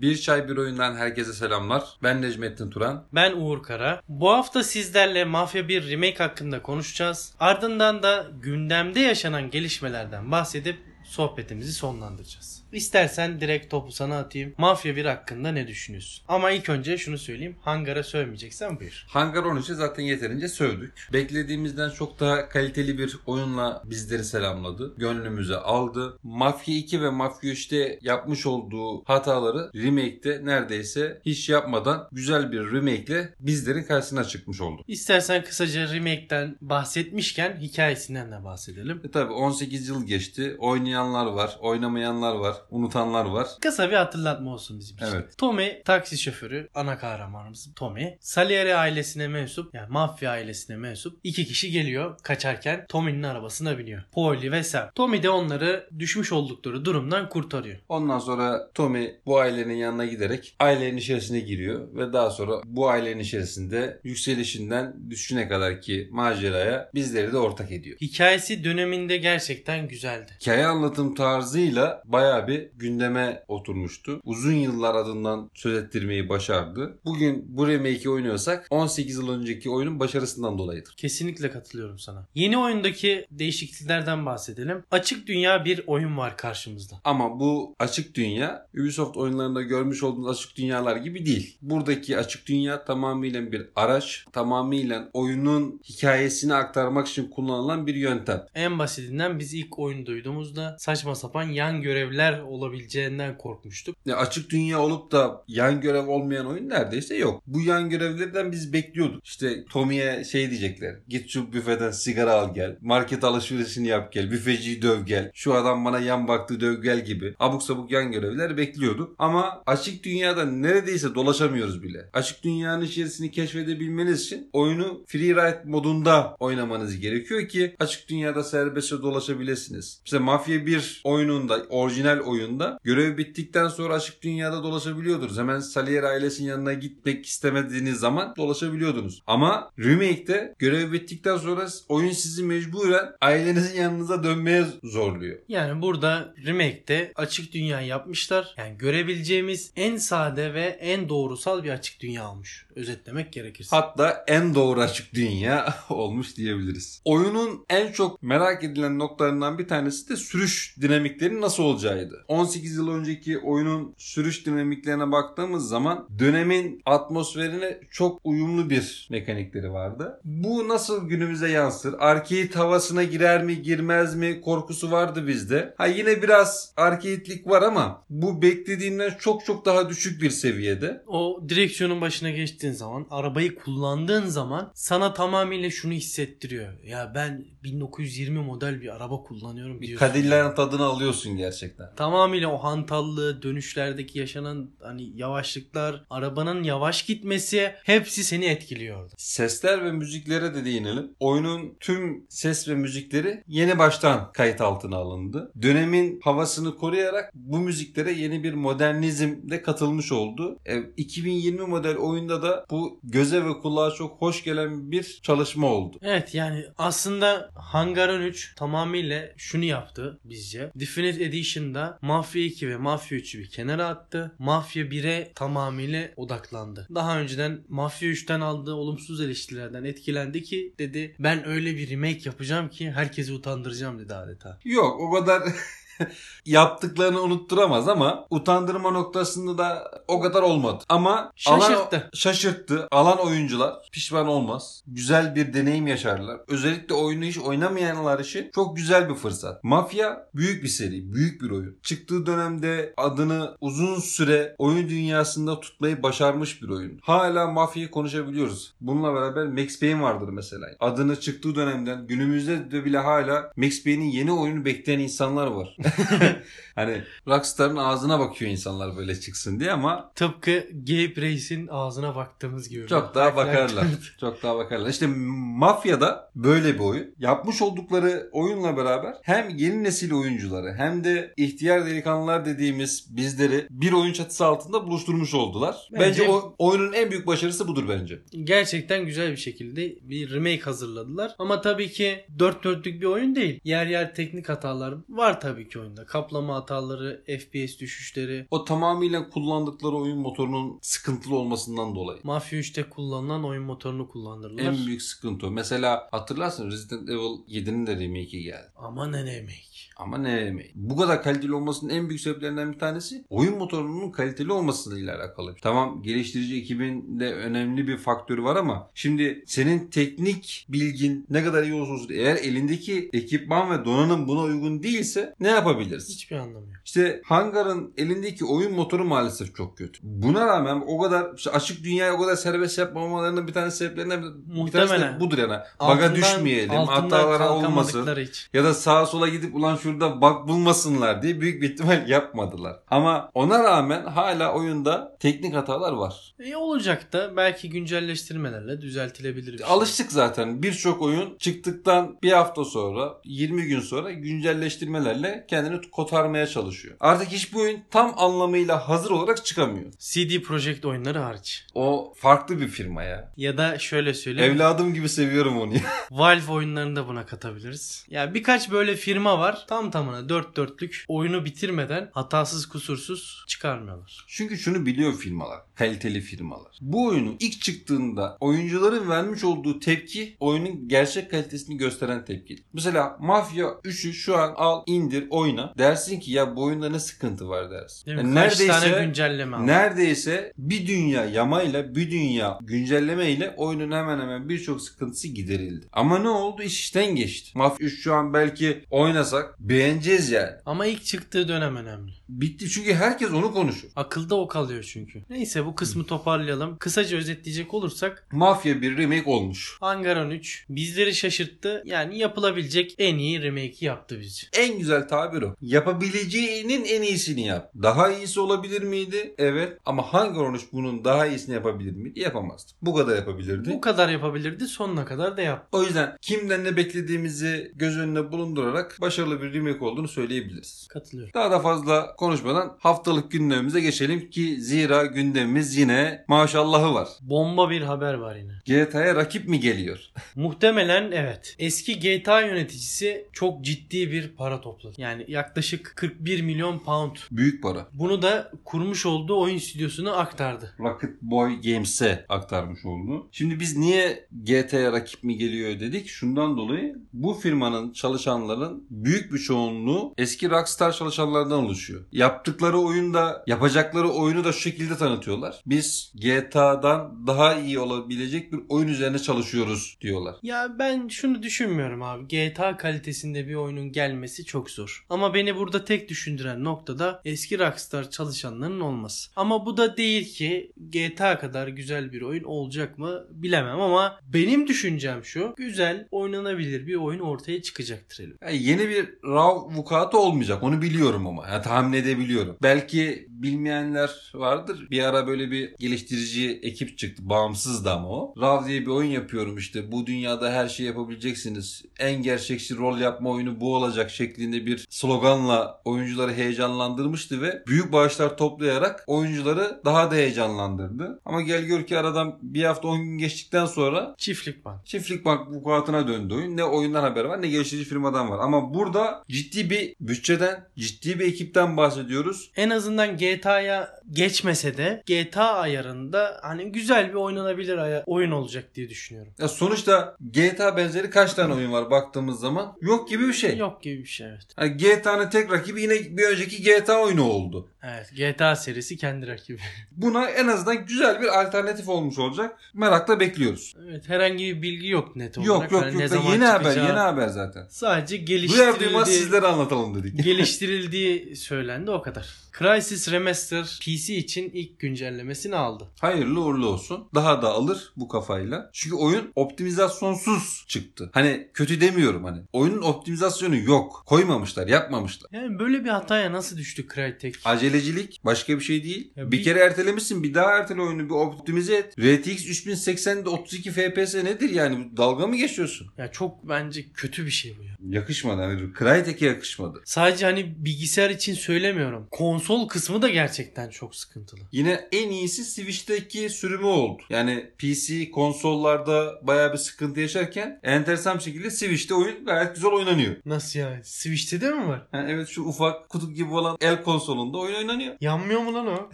Bir Çay Bir Oyundan herkese selamlar. Ben Necmettin Turan. Ben Uğur Kara. Bu hafta sizlerle Mafya 1 Remake hakkında konuşacağız. Ardından da gündemde yaşanan gelişmelerden bahsedip sohbetimizi sonlandıracağız. İstersen direkt topu sana atayım. Mafya 1 hakkında ne düşünüyorsun? Ama ilk önce şunu söyleyeyim. Hangara sövmeyeceksen buyur. Hangar 13'ü zaten yeterince sövdük. Beklediğimizden çok daha kaliteli bir oyunla bizleri selamladı. Gönlümüze aldı. Mafya 2 ve Mafya 3'te yapmış olduğu hataları remake'te neredeyse hiç yapmadan güzel bir remake'le bizlerin karşısına çıkmış oldu. İstersen kısaca remake'ten bahsetmişken hikayesinden de bahsedelim. E tabi 18 yıl geçti. Oynayanlar var, oynamayanlar var, unutanlar var. Kısa bir hatırlatma olsun bizim için. Evet. Tommy taksi şoförü ana kahramanımız Tommy. Salieri ailesine mensup yani mafya ailesine mensup iki kişi geliyor kaçarken Tommy'nin arabasına biniyor. Polly ve Sam. Tommy de onları düşmüş oldukları durumdan kurtarıyor. Ondan sonra Tommy bu ailenin yanına giderek ailenin içerisine giriyor ve daha sonra bu ailenin içerisinde yükselişinden düşüşüne kadar ki maceraya bizleri de ortak ediyor. Hikayesi döneminde gerçekten güzeldi. Hikaye anlatım tarzıyla bayağı bir gündeme oturmuştu. Uzun yıllar adından söz ettirmeyi başardı. Bugün bu remake'i oynuyorsak 18 yıl önceki oyunun başarısından dolayıdır. Kesinlikle katılıyorum sana. Yeni oyundaki değişikliklerden bahsedelim. Açık dünya bir oyun var karşımızda. Ama bu açık dünya Ubisoft oyunlarında görmüş olduğunuz açık dünyalar gibi değil. Buradaki açık dünya tamamıyla bir araç, tamamıyla oyunun hikayesini aktarmak için kullanılan bir yöntem. En basitinden biz ilk oyun duyduğumuzda saçma sapan yan görevler olabileceğinden korkmuştuk. Ya açık dünya olup da yan görev olmayan oyun neredeyse yok. Bu yan görevlerden biz bekliyorduk. İşte Tommy'ye şey diyecekler. Git şu büfeden sigara al gel. Market alışverişini yap gel. Büfeciyi döv gel. Şu adam bana yan baktı döv gel gibi. Abuk sabuk yan görevler bekliyorduk. Ama açık dünyada neredeyse dolaşamıyoruz bile. Açık dünyanın içerisini keşfedebilmeniz için oyunu free ride modunda oynamanız gerekiyor ki açık dünyada serbestçe dolaşabilirsiniz. Mesela Mafya 1 oyununda, orijinal oyunda görev bittikten sonra açık dünyada dolaşabiliyordunuz. Hemen Salieri ailesinin yanına gitmek istemediğiniz zaman dolaşabiliyordunuz. Ama remake'de görev bittikten sonra oyun sizi mecburen ailenizin yanınıza dönmeye zorluyor. Yani burada remake'de açık dünya yapmışlar. Yani görebileceğimiz en sade ve en doğrusal bir açık dünya olmuş. Özetlemek gerekirse. Hatta en doğru açık dünya olmuş diyebiliriz. Oyunun en çok merak edilen noktalarından bir tanesi de sürüş dinamiklerinin nasıl olacağıydı. 18 yıl önceki oyunun sürüş dinamiklerine baktığımız zaman dönemin atmosferine çok uyumlu bir mekanikleri vardı. Bu nasıl günümüze yansır? Arcade havasına girer mi girmez mi korkusu vardı bizde. Ha yine biraz arcade'lik var ama bu beklediğimden çok çok daha düşük bir seviyede. O direksiyonun başına geçtiğin zaman, arabayı kullandığın zaman sana tamamıyla şunu hissettiriyor. Ya ben 1920 model bir araba kullanıyorum Bir diyorsun. Cadillac'ın tadını alıyorsun gerçekten. Tamamıyla o hantallığı, dönüşlerdeki yaşanan hani yavaşlıklar, arabanın yavaş gitmesi hepsi seni etkiliyordu. Sesler ve müziklere de değinelim. Oyunun tüm ses ve müzikleri yeni baştan kayıt altına alındı. Dönemin havasını koruyarak bu müziklere yeni bir modernizm de katılmış oldu. E, 2020 model oyunda da bu göze ve kulağa çok hoş gelen bir çalışma oldu. Evet yani aslında Hangar 13 tamamıyla şunu yaptı bizce. Definite Edition'da Mafya 2 ve Mafya 3'ü bir kenara attı. Mafya 1'e tamamıyla odaklandı. Daha önceden Mafya 3'ten aldığı olumsuz eleştirilerden etkilendi ki dedi ben öyle bir remake yapacağım ki herkesi utandıracağım dedi adeta. Yok o kadar yaptıklarını unutturamaz ama utandırma noktasında da o kadar olmadı. Ama Şaşırttı. Alan, şaşırttı. Alan oyuncular pişman olmaz. Güzel bir deneyim yaşarlar. Özellikle oyunu hiç oynamayanlar için çok güzel bir fırsat. Mafya büyük bir seri, büyük bir oyun. Çıktığı dönemde adını uzun süre oyun dünyasında tutmayı başarmış bir oyun. Hala Mafya'yı konuşabiliyoruz. Bununla beraber Max Payne vardır mesela. Adını çıktığı dönemden günümüzde de bile hala Max Payne'in yeni oyunu bekleyen insanlar var. hani Rockstar'ın ağzına bakıyor insanlar böyle çıksın diye ama Tıpkı Gabe Reis'in ağzına baktığımız gibi. çok daha bakarlar. çok daha bakarlar. İşte Mafya'da böyle bir oyun. Yapmış oldukları oyunla beraber hem yeni nesil oyuncuları hem de ihtiyar delikanlılar dediğimiz bizleri bir oyun çatısı altında buluşturmuş oldular. Bence, Bence- o oyunun en büyük başarısı budur bence. Gerçekten güzel bir şekilde bir remake hazırladılar. Ama tabii ki dört dörtlük bir oyun değil. Yer yer teknik hatalar var tabii ki ki oyunda. Kaplama hataları, FPS düşüşleri. O tamamıyla kullandıkları oyun motorunun sıkıntılı olmasından dolayı. Mafya 3'te kullanılan oyun motorunu kullandırdılar. En büyük sıkıntı o. Mesela hatırlarsın Resident Evil 7'nin de remake'i geldi. Ama ne demek? Ama ne remake? Bu kadar kaliteli olmasının en büyük sebeplerinden bir tanesi oyun motorunun kaliteli olmasıyla alakalı. Tamam geliştirici ekibin de önemli bir faktörü var ama şimdi senin teknik bilgin ne kadar iyi olursa olsun eğer elindeki ekipman ve donanım buna uygun değilse ne yapabilirsin? Hiçbir anlamı yok. İşte Hangar'ın elindeki oyun motoru maalesef çok kötü. Buna rağmen o kadar işte açık dünyayı o kadar serbest yapmamalarının bir tane sebeplerinden bir tanesi de budur yani. Baga düşmeyelim, altından hatalar olmasın. için. Ya da sağa sola gidip ulan şurada bug bulmasınlar diye büyük bir ihtimal yapmadılar. Ama ona rağmen hala oyunda teknik hatalar var. E olacak da belki güncelleştirmelerle düzeltilebilir bir şey. Alıştık zaten. Birçok oyun çıktıktan bir hafta sonra, 20 gün sonra güncelleştirmelerle kendini kotarmaya çalışıyor. Artık hiçbir oyun tam anlamıyla hazır olarak çıkamıyor. CD Projekt oyunları hariç. O farklı bir firma ya. Ya da şöyle söyleyeyim. Evladım gibi seviyorum onu ya. Valve oyunlarını da buna katabiliriz. Ya birkaç böyle firma var. Tam tamına dört dörtlük oyunu bitirmeden hatasız kusursuz çıkarmıyorlar. Çünkü şunu biliyor firmalar. Kaliteli firmalar. Bu oyunu ilk çıktığında oyuncuların vermiş olduğu tepki oyunun gerçek kalitesini gösteren tepki. Mesela Mafya 3'ü şu an al indir oyna. Dersin ki ya bu oyunda ne sıkıntı var dersin. Yani Kaç tane güncelleme aldı. Neredeyse bir dünya yamayla bir dünya güncellemeyle oyunun hemen hemen birçok sıkıntısı giderildi. Ama ne oldu? İş işten geçti. Mafya 3 şu an belki oynasak beğeneceğiz yani. Ama ilk çıktığı dönem önemli. Bitti çünkü herkes onu konuşuyor. Akılda o kalıyor çünkü. Neyse bu kısmı toparlayalım. Kısaca özetleyecek olursak Mafya bir remake olmuş. Angaran 3 bizleri şaşırttı. Yani yapılabilecek en iyi remake'i yaptı bizce. En güzel tabir o. Yapabileceğinin en iyisini yap. Daha iyisi olabilir miydi? Evet. Ama hangi Oruç bunun daha iyisini yapabilir miydi? Yapamazdı. Bu kadar yapabilirdi. Bu kadar yapabilirdi sonuna kadar da yaptı. O yüzden kimden ne beklediğimizi göz önüne bulundurarak başarılı bir remake olduğunu söyleyebiliriz. Katılıyorum. Daha da fazla konuşmadan haftalık gündemimize geçelim ki zira gündemimiz yine maşallahı var. Bomba bir haber var yine. GTA'ya rakip mi geliyor? Muhtemelen evet. Eski GTA yöneticisi çok ciddi bir para topladı. Yani yaklaşık 41 milyon pound. Büyük para. Bunu da kurmuş olduğu oyun stüdyosuna aktardı. Rocket Boy Games'e aktarmış oldu. Şimdi biz niye GTA'ya rakip mi geliyor dedik? Şundan dolayı bu firmanın çalışanların büyük bir çoğunluğu eski Rockstar çalışanlardan oluşuyor. Yaptıkları oyunda yapacakları oyunu da şu şekilde tanıtıyorlar. Biz GTA'dan daha iyi olabilecek bir oyun üzerine çalışıyoruz diyorlar. Ya ben şunu düşünmüyorum abi. GTA kalitesinde bir oyunun gelmesi çok zor. Ama beni burada tek düşündüren nokta da eski Rockstar çalışanlarının olması. Ama bu da değil ki GTA kadar güzel bir oyun olacak mı bilemem ama benim düşüncem şu. Güzel, oynanabilir bir oyun ortaya çıkacaktır elim. Yani yeni bir RAW vukuatı olmayacak. Onu biliyorum ama. Yani tahmin edebiliyorum. Belki bilmeyenler vardır. Bir ara böyle bir geliştirici ekip çıktı. Bağımsızdı ama o. RAW diye bir oyun yapıyorum işte. Bu dünyada her şeyi yapabileceksiniz. En gerçekçi rol yapma oyunu bu olacak şeklinde bir sloganla oyuncuları heyecanlandırmıştı ve büyük bağışlar toplayarak oyuncuları daha da heyecanlandırdı. Ama gel gör ki aradan bir hafta 10 gün geçtikten sonra Çiftlik bank. Çiftlik bank vukuatına döndü oyun. Ne oyundan haber var ne geliştirici firmadan var. Ama burada ciddi bir bütçeden, ciddi bir ekipten bahsediyoruz. En azından GTA'ya geçmese de GTA ayarında hani güzel bir oynanabilir oyun olacak diye düşünüyorum. Ya sonuçta GTA benzeri kaç tane oyun var baktığımız zaman? Yok gibi bir şey. Yok gibi bir şey evet. Yani GTA'nın tek rakibi yine bir önceki GTA oyunu oldu. Evet GTA serisi kendi rakibi. Buna en azından güzel bir alternatif olmuş olacak. Merakla bekliyoruz. Evet herhangi bir bilgi yok net olarak. Yok yok Hani yok. ne zaman yeni haber, yeni haber zaten. Sadece Duyar geliştirildiği, duymaz sizlere anlatalım dedik. geliştirildiği söylendi o kadar. Crysis Remaster PC için ilk güncellemesini aldı. Hayırlı uğurlu olsun. Daha da alır bu kafayla. Çünkü oyun optimizasyonsuz çıktı. Hani kötü demiyorum hani. Oyunun optimizasyonu yok. Koymamışlar, yapmamışlar. Yani böyle bir hataya nasıl düştü Crytek? Acelecilik başka bir şey değil. Ya bir, bir- kere ertelemişsin bir daha ertele oyunu bir optimize et. RTX 3080'de 32 FPS nedir yani? Dalga mı geçiyorsun? Ya çok bence kötü bir şey bu ya. Yakışmadı. Crytek Crytek'e yakışmadı. Sadece hani bilgisayar için söylemiyorum. Konsol kısmı da gerçekten çok sıkıntılı. Yine en iyisi Switch'teki sürümü oldu. Yani PC konsollarda bayağı bir sıkıntı yaşarken enteresan bir şekilde Switch'te oyun gayet güzel oynanıyor. Nasıl yani? Switch'te de mi var? Yani evet şu ufak kutu gibi olan el konsolunda oyun oynanıyor. Yanmıyor mu lan o?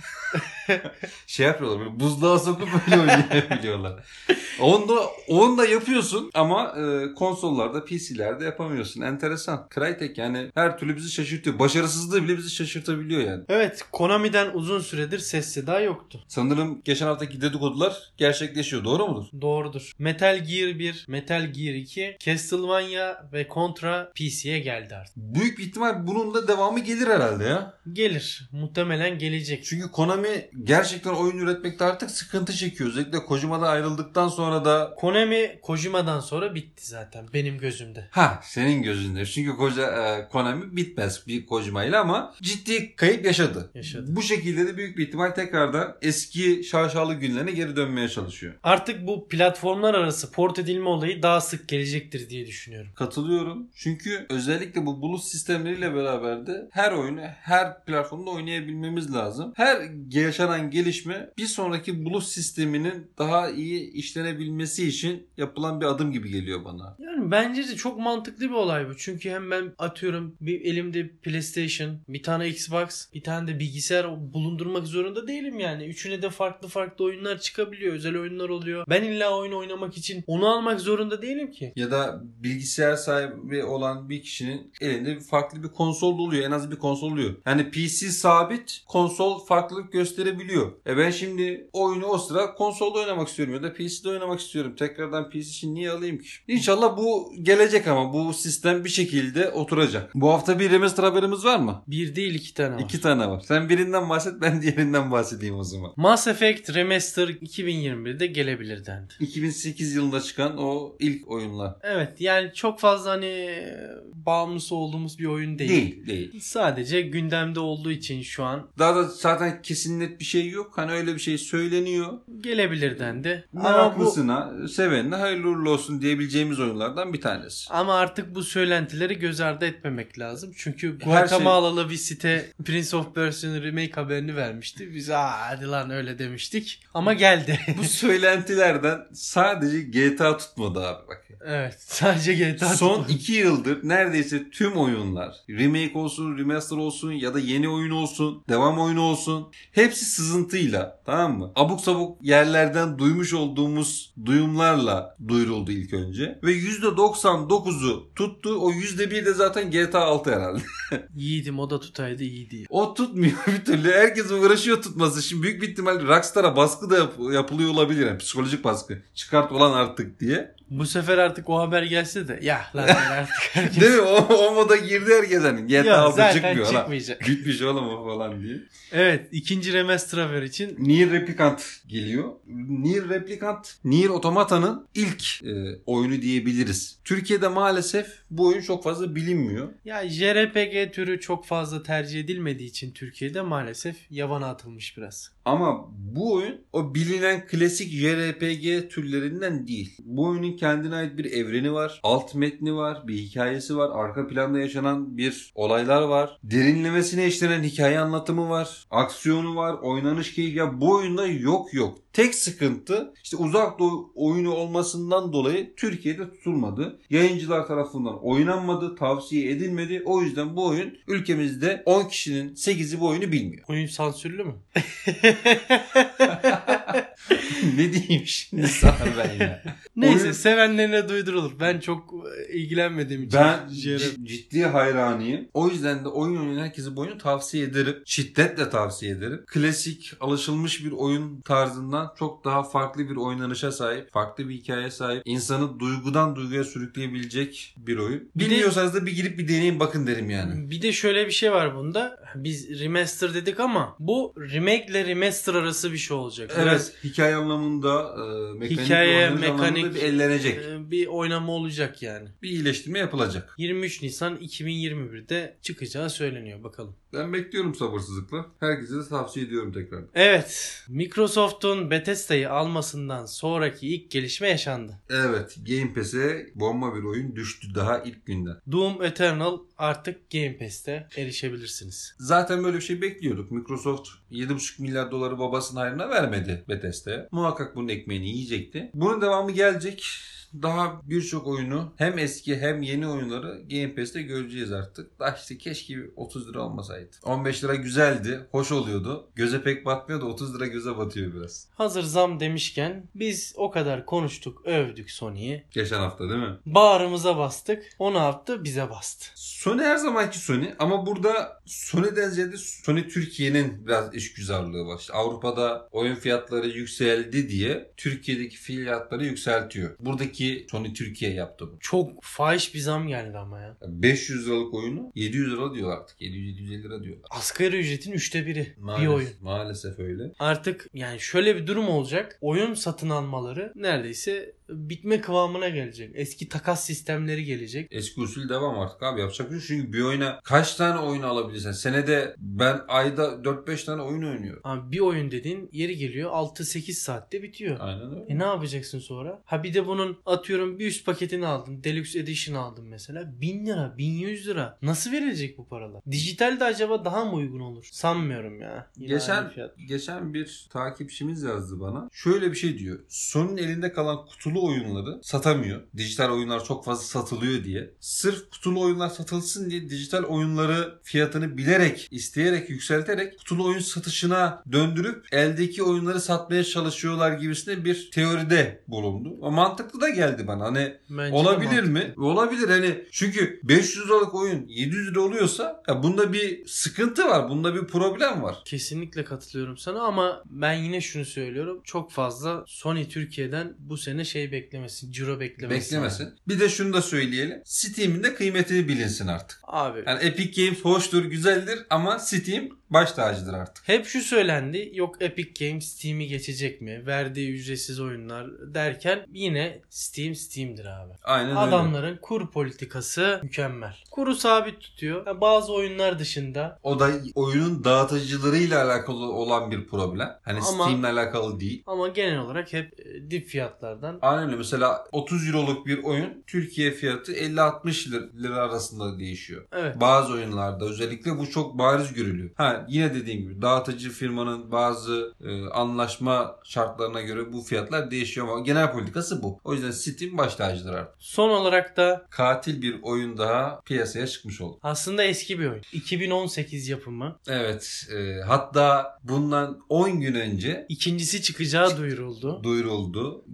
Şey yapıyorlar böyle buzluğa sokup böyle oynayabiliyorlar. onu da, onu da yapıyorsun ama e, konsollarda PC'lerde yapamıyorsun. Enteresan. Crytek yani her türlü bizi şaşırtıyor. Başarısızlığı bile bizi şaşırtabiliyor yani. Evet Konami'den uzun süredir ses seda yoktu. Sanırım geçen haftaki dedikodular gerçekleşiyor. Doğru mudur? Doğrudur. Metal Gear 1, Metal Gear 2, Castlevania ve Contra PC'ye geldi artık. Büyük bir ihtimal bunun da devamı gelir herhalde ya. Gelir. Muhtemelen gelecek. Çünkü Konami gerçekten oyun üretmekte artık sıkıntı çekiyor. Özellikle Kojima'da ayrıldıktan sonra da Konami Kojima'dan sonra bitti zaten benim gözümde. Ha senin gözünde. Çünkü koca e, Konami bitmez bir Kojima ile ama ciddi kayıp yaşadı. Yaşadı. Bu şekilde de büyük bir ihtimal tekrardan eski şaşalı günlerine geri dönmeye çalışıyor. Artık bu platformlar arası port edilme olayı daha sık gelecektir diye düşünüyorum. Katılıyorum. Çünkü özellikle bu bulut sistemleriyle beraber de her oyunu her platformda oynayabilmemiz lazım. Her yaşanan gelişme bir sonraki bulut sisteminin daha iyi işlenebilmesi için yapılan bir adım gibi geliyor bana. Yani bence de çok mantıklı bir olay bu. Çünkü hem ben atıyorum bir elimde PlayStation, bir tane Xbox, bir tane de bilgisayar bulundurmak zorunda değilim yani. Üçüne de farklı farklı oyunlar çıkabiliyor. Özel oyunlar oluyor. Ben illa oyun oynamak için onu almak zorunda değilim ki. Ya da bilgisayar sahibi olan bir kişinin elinde farklı bir konsol da oluyor. En az bir konsol oluyor. Yani PC sabit, konsol farklılık gösterebiliyor. E ben şimdi oyunu o sıra konsolda oynamak istiyorum ya da PC'de oynamak istiyorum. Tekrardan PC için niye alayım ki? İnşallah bu gelecek ama bu sistem bir şekilde oturacak. Bu hafta bir remaster haberimiz var mı? Bir değil iki tane var. İki tane var. Sen birinden bahset ben diğerinden bahsedeyim o zaman. Mass Effect Remaster 2021'de gelebilir dendi. 2008 yılında çıkan o ilk oyunlar. Evet yani çok fazla hani bağımlısı olduğumuz bir oyun değil. Değil, değil. Sadece gündemde olduğu için şu an Daha da zaten kesin net bir şey yok. Hani öyle bir şey söyleniyor. gelebilir dendi. Ama bu Meraklısına, sevenine hayırlı uğurlu olsun diyebileceğimiz oyunlardan bir tanesi. Ama artık bu söylentileri göz ardı etmemek lazım. Çünkü Her şey- Guatemala'lı bir site Prince of Persia'nın remake haberini vermişti. Biz Aa, hadi lan öyle demiştik. Ama geldi. Bu söylentilerden sadece GTA tutmadı abi bak. evet sadece GTA Son tutmadı. iki yıldır neredeyse tüm oyunlar remake olsun, remaster olsun ya da yeni oyun olsun, devam oyunu olsun hepsi sızıntıyla tamam mı? Abuk sabuk yerlerden duymuş olduğumuz duyumlarla duyuruldu ilk önce. Ve %99'u tuttu. O %1 de zaten GTA 6 herhalde. Yiğidim o da tutaydı iyiydi. O tutmuyor bir türlü. Herkes uğraşıyor tutması. Şimdi büyük bir ihtimal Rockstar'a baskı da yap- yapılıyor olabilir. Yani psikolojik baskı. Çıkart ulan artık diye. Bu sefer artık o haber gelse de ya lan artık herkes... Değil mi? O, o moda girdi herkes hani. GTA Ya 6 zaten çıkmıyor lan. Bitmiş oğlum o falan diye. Evet ikinci remaster haber için Nier Replicant geliyor. Nier Replicant, Nier Automata'nın ilk e, oyunu diyebiliriz. Türkiye'de maalesef bu oyun çok fazla bilinmiyor. ya JRPG türü çok fazla tercih edilmediği için Türkiye'de maalesef yabana atılmış biraz. Ama bu oyun o bilinen klasik JRPG türlerinden değil. Bu oyunun kendine ait bir evreni var. Alt metni var. Bir hikayesi var. Arka planda yaşanan bir olaylar var. Derinlemesine işlenen hikaye anlatımı var. Aksiyonu var. Oynanış keyfi. Ya bu oyunda yok yok. Tek sıkıntı işte uzak doğu oyunu olmasından dolayı Türkiye'de tutulmadı. Yayıncılar tarafından oynanmadı, tavsiye edilmedi. O yüzden bu oyun ülkemizde 10 kişinin 8'i bu oyunu bilmiyor. Oyun sansürlü mü? ne diyeyim şimdi sana ben ya. Neyse Oyun- sevenlerine duydurulur. Ben çok ilgilenmediğim için. Ben c- ciddi hayranıyım. O yüzden de oyun oynayan herkese bu oyunu tavsiye ederim. Şiddetle tavsiye ederim. Klasik, alışılmış bir oyun tarzından çok daha farklı bir oynanışa sahip. Farklı bir hikayeye sahip. insanı duygudan duyguya sürükleyebilecek bir oyun. Bir de- Bilmiyorsanız da bir girip bir deneyin bakın derim yani. Bir de şöyle bir şey var bunda. Biz remaster dedik ama bu remake ile remaster arası bir şey olacak. Biraz, Evet, hikaye anlamında, e, mekanik Hikaye, oynanış anlamında mekanik- bir ellenecek. e, bir oynama olacak yani. Bir iyileştirme yapılacak. 23 Nisan 2021'de çıkacağı söyleniyor bakalım. Ben bekliyorum sabırsızlıkla. Herkese de tavsiye ediyorum tekrar. Evet. Microsoft'un Bethesda'yı almasından sonraki ilk gelişme yaşandı. Evet Game Pass'e bomba bir oyun düştü daha ilk günden. Doom Eternal artık Game Pass'te erişebilirsiniz. Zaten böyle bir şey bekliyorduk. Microsoft 7,5 milyar doları babasının hayrına vermedi Bethesda'ya. Muhakkak bunun ekmeğini yiyecekti. Bunun devamı gelecek. Daha birçok oyunu hem eski hem yeni oyunları Game Pass'te göreceğiz artık. Daha işte keşke bir 30 lira olmasaydı. 15 lira güzeldi, hoş oluyordu. Göze pek batmıyor da 30 lira göze batıyor biraz. Hazır zam demişken biz o kadar konuştuk, övdük Sony'yi. Geçen hafta değil mi? Bağrımıza bastık. O ne yaptı? Bize bastı. Sony her zamanki Sony ama burada Sony'den ziyade Sony Türkiye'nin biraz işgüzarlığı var. İşte Avrupa'da oyun fiyatları yükseldi diye Türkiye'deki fiyatları yükseltiyor. Buradaki Sony Türkiye yaptı bu. Çok fahiş bir zam geldi ama ya. 500 liralık oyunu 700 lira diyor artık. 700-750 lira diyor. Asgari ücretin üçte biri bir Maalesef, oyun. Maalesef öyle. Artık yani şöyle bir durum olacak. Oyun satın almaları neredeyse bitme kıvamına gelecek. Eski takas sistemleri gelecek. Eski usul devam artık abi yapacak bir şey. Çünkü bir oyuna kaç tane oyun alabilirsin? Senede ben ayda 4-5 tane oyun oynuyorum. Abi bir oyun dediğin yeri geliyor 6-8 saatte bitiyor. Aynen öyle. E ne yapacaksın sonra? Ha bir de bunun atıyorum bir üst paketini aldın. Deluxe Edition aldın mesela. 1000 lira, 1100 lira. Nasıl verilecek bu paralar? Dijital de acaba daha mı uygun olur? Sanmıyorum ya. Yine Geçen geçen bir takipçimiz yazdı bana. Şöyle bir şey diyor. Sony'nin elinde kalan kutulu oyunları satamıyor. Dijital oyunlar çok fazla satılıyor diye. Sırf kutulu oyunlar satılsın diye dijital oyunları fiyatını bilerek, isteyerek, yükselterek kutulu oyun satışına döndürüp eldeki oyunları satmaya çalışıyorlar gibisine bir teoride bulundu. O mantıklı da geldi bana. Hani Bence Olabilir mi? Olabilir hani çünkü 500 liralık oyun 700 lira oluyorsa ya bunda bir sıkıntı var. Bunda bir problem var. Kesinlikle katılıyorum sana ama ben yine şunu söylüyorum. Çok fazla Sony Türkiye'den bu sene şey beklemesin. Ciro beklemesin. Beklemesin. Bir de şunu da söyleyelim. Steam'in de kıymetini bilinsin artık. Abi Yani Epic Games hoştur, güzeldir ama Steam baş tacıdır artık. hep şu söylendi. Yok Epic Games Steam'i geçecek mi? Verdiği ücretsiz oyunlar derken yine Steam Steam'dir abi. Aynen öyle. Adamların kur politikası mükemmel. Kuru sabit tutuyor. Yani bazı oyunlar dışında O da oyunun dağıtıcılarıyla alakalı olan bir problem. Hani Ama- Steam'le alakalı değil. ama genel olarak hep e, dip fiyatlardan Aynen öyle. Mesela 30 euroluk bir oyun Türkiye fiyatı 50-60 lir- lira arasında değişiyor. evet Bazı oyunlarda özellikle bu çok bariz görülüyor. Ha yine dediğim gibi dağıtıcı firmanın bazı e, anlaşma şartlarına göre bu fiyatlar değişiyor ama genel politikası bu. O yüzden Steam baş tacıdır artık. son olarak da Katil bir oyun daha piyasaya çıkmış oldu. aslında eski bir oyun. 2018 yapımı. Evet. e, hatta bundan 10 gün önce İkincisi çıkacağı duyuruldu. duyuruldu,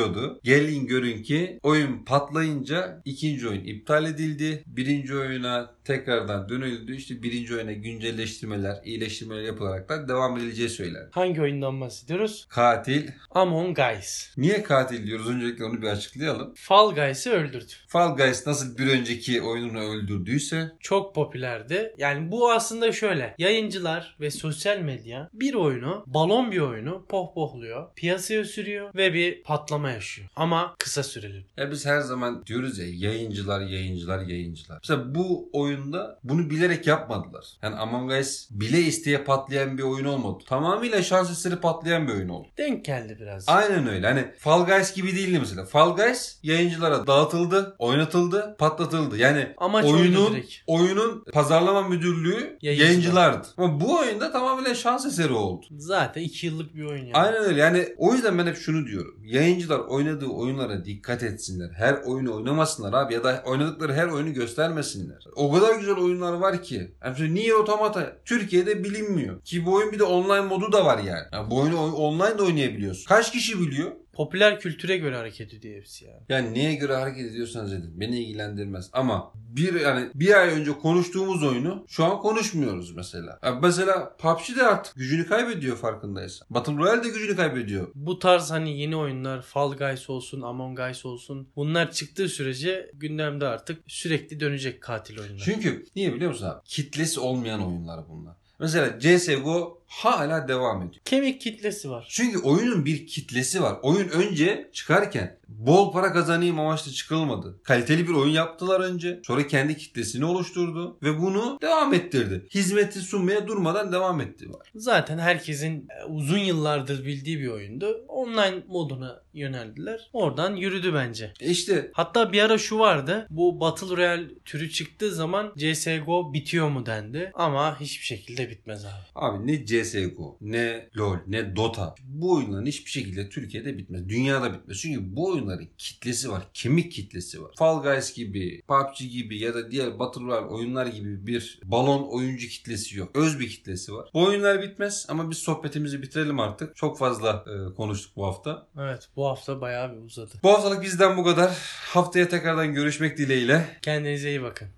geliştiriliyordu. Gelin görün ki oyun patlayınca ikinci oyun iptal edildi. Birinci oyuna tekrardan dönüldü. İşte birinci oyuna güncelleştirmeler, iyileştirmeler yapılarak da devam edileceği söylendi. Hangi oyundan bahsediyoruz? Katil. Among Us. Niye katil diyoruz? Öncelikle onu bir açıklayalım. Fall Guys'ı öldürdü. Fall Guys nasıl bir önceki oyununu öldürdüyse Çok popülerdi. Yani bu aslında şöyle. Yayıncılar ve sosyal medya bir oyunu, balon bir oyunu pohpohluyor. Piyasaya sürüyor ve bir patlama yaşıyor. Ama kısa süreli. ya biz her zaman diyoruz ya yayıncılar, yayıncılar, yayıncılar. Mesela bu oyunda bunu bilerek yapmadılar. Yani Among Us bile isteye patlayan bir oyun olmadı. Tamamıyla şans eseri patlayan bir oyun oldu. Denk geldi biraz. Aynen öyle. Hani Fall Guys gibi değildi mesela. Fall Guys yayıncılara dağıtıldı, oynatıldı, patlatıldı. Yani Amaç oyunun oyunun pazarlama müdürlüğü Yayıncılar. yayıncılardı. Ama bu oyunda tamamen şans eseri oldu. Zaten 2 yıllık bir oyun yani. Aynen öyle. Yani o yüzden ben hep şunu diyorum. Yayıncılar oynadığı oyunlara dikkat etsinler. Her oyunu oynamasınlar abi ya da oynadıkları her oyunu göstermesinler. O kadar güzel oyunlar var ki. Yani Nier Automata Türkiye'de bilinmiyor. Ki bu oyun bir de online modu da var yani. yani bu oyunu oy- online de oynayabiliyorsun. Kaç kişi biliyor? Popüler kültüre göre hareket ediyor hepsi yani. Yani neye göre hareket ediyorsanız edin. Beni ilgilendirmez. Ama bir yani bir ay önce konuştuğumuz oyunu şu an konuşmuyoruz mesela. Yani mesela PUBG de artık gücünü kaybediyor farkındaysan. Battle Royale de gücünü kaybediyor. Bu tarz hani yeni oyunlar Fall Guys olsun, Among Us olsun bunlar çıktığı sürece gündemde artık sürekli dönecek katil oyunlar. Çünkü niye biliyor musun abi? Kitlesi olmayan oyunlar bunlar. Mesela CSGO hala devam ediyor. Kemik kitlesi var. Çünkü oyunun bir kitlesi var. Oyun önce çıkarken bol para kazanayım amaçlı çıkılmadı. Kaliteli bir oyun yaptılar önce. Sonra kendi kitlesini oluşturdu ve bunu devam ettirdi. Hizmeti sunmaya durmadan devam etti var. Zaten herkesin e, uzun yıllardır bildiği bir oyundu. Online moduna yöneldiler. Oradan yürüdü bence. E işte Hatta bir ara şu vardı. Bu Battle Royale türü çıktığı zaman CSGO bitiyor mu dendi. Ama hiçbir şekilde bitmez abi. abi ne CSGO, ne LoL, ne Dota bu oyunların hiçbir şekilde Türkiye'de bitmez. Dünyada bitmez. Çünkü bu oyunların kitlesi var. Kemik kitlesi var. Fall Guys gibi, PUBG gibi ya da diğer Battle Royale oyunlar gibi bir balon oyuncu kitlesi yok. Öz bir kitlesi var. Bu oyunlar bitmez ama biz sohbetimizi bitirelim artık. Çok fazla e, konuştuk bu hafta. Evet bu hafta bayağı bir uzadı. Bu haftalık bizden bu kadar. Haftaya tekrardan görüşmek dileğiyle. Kendinize iyi bakın.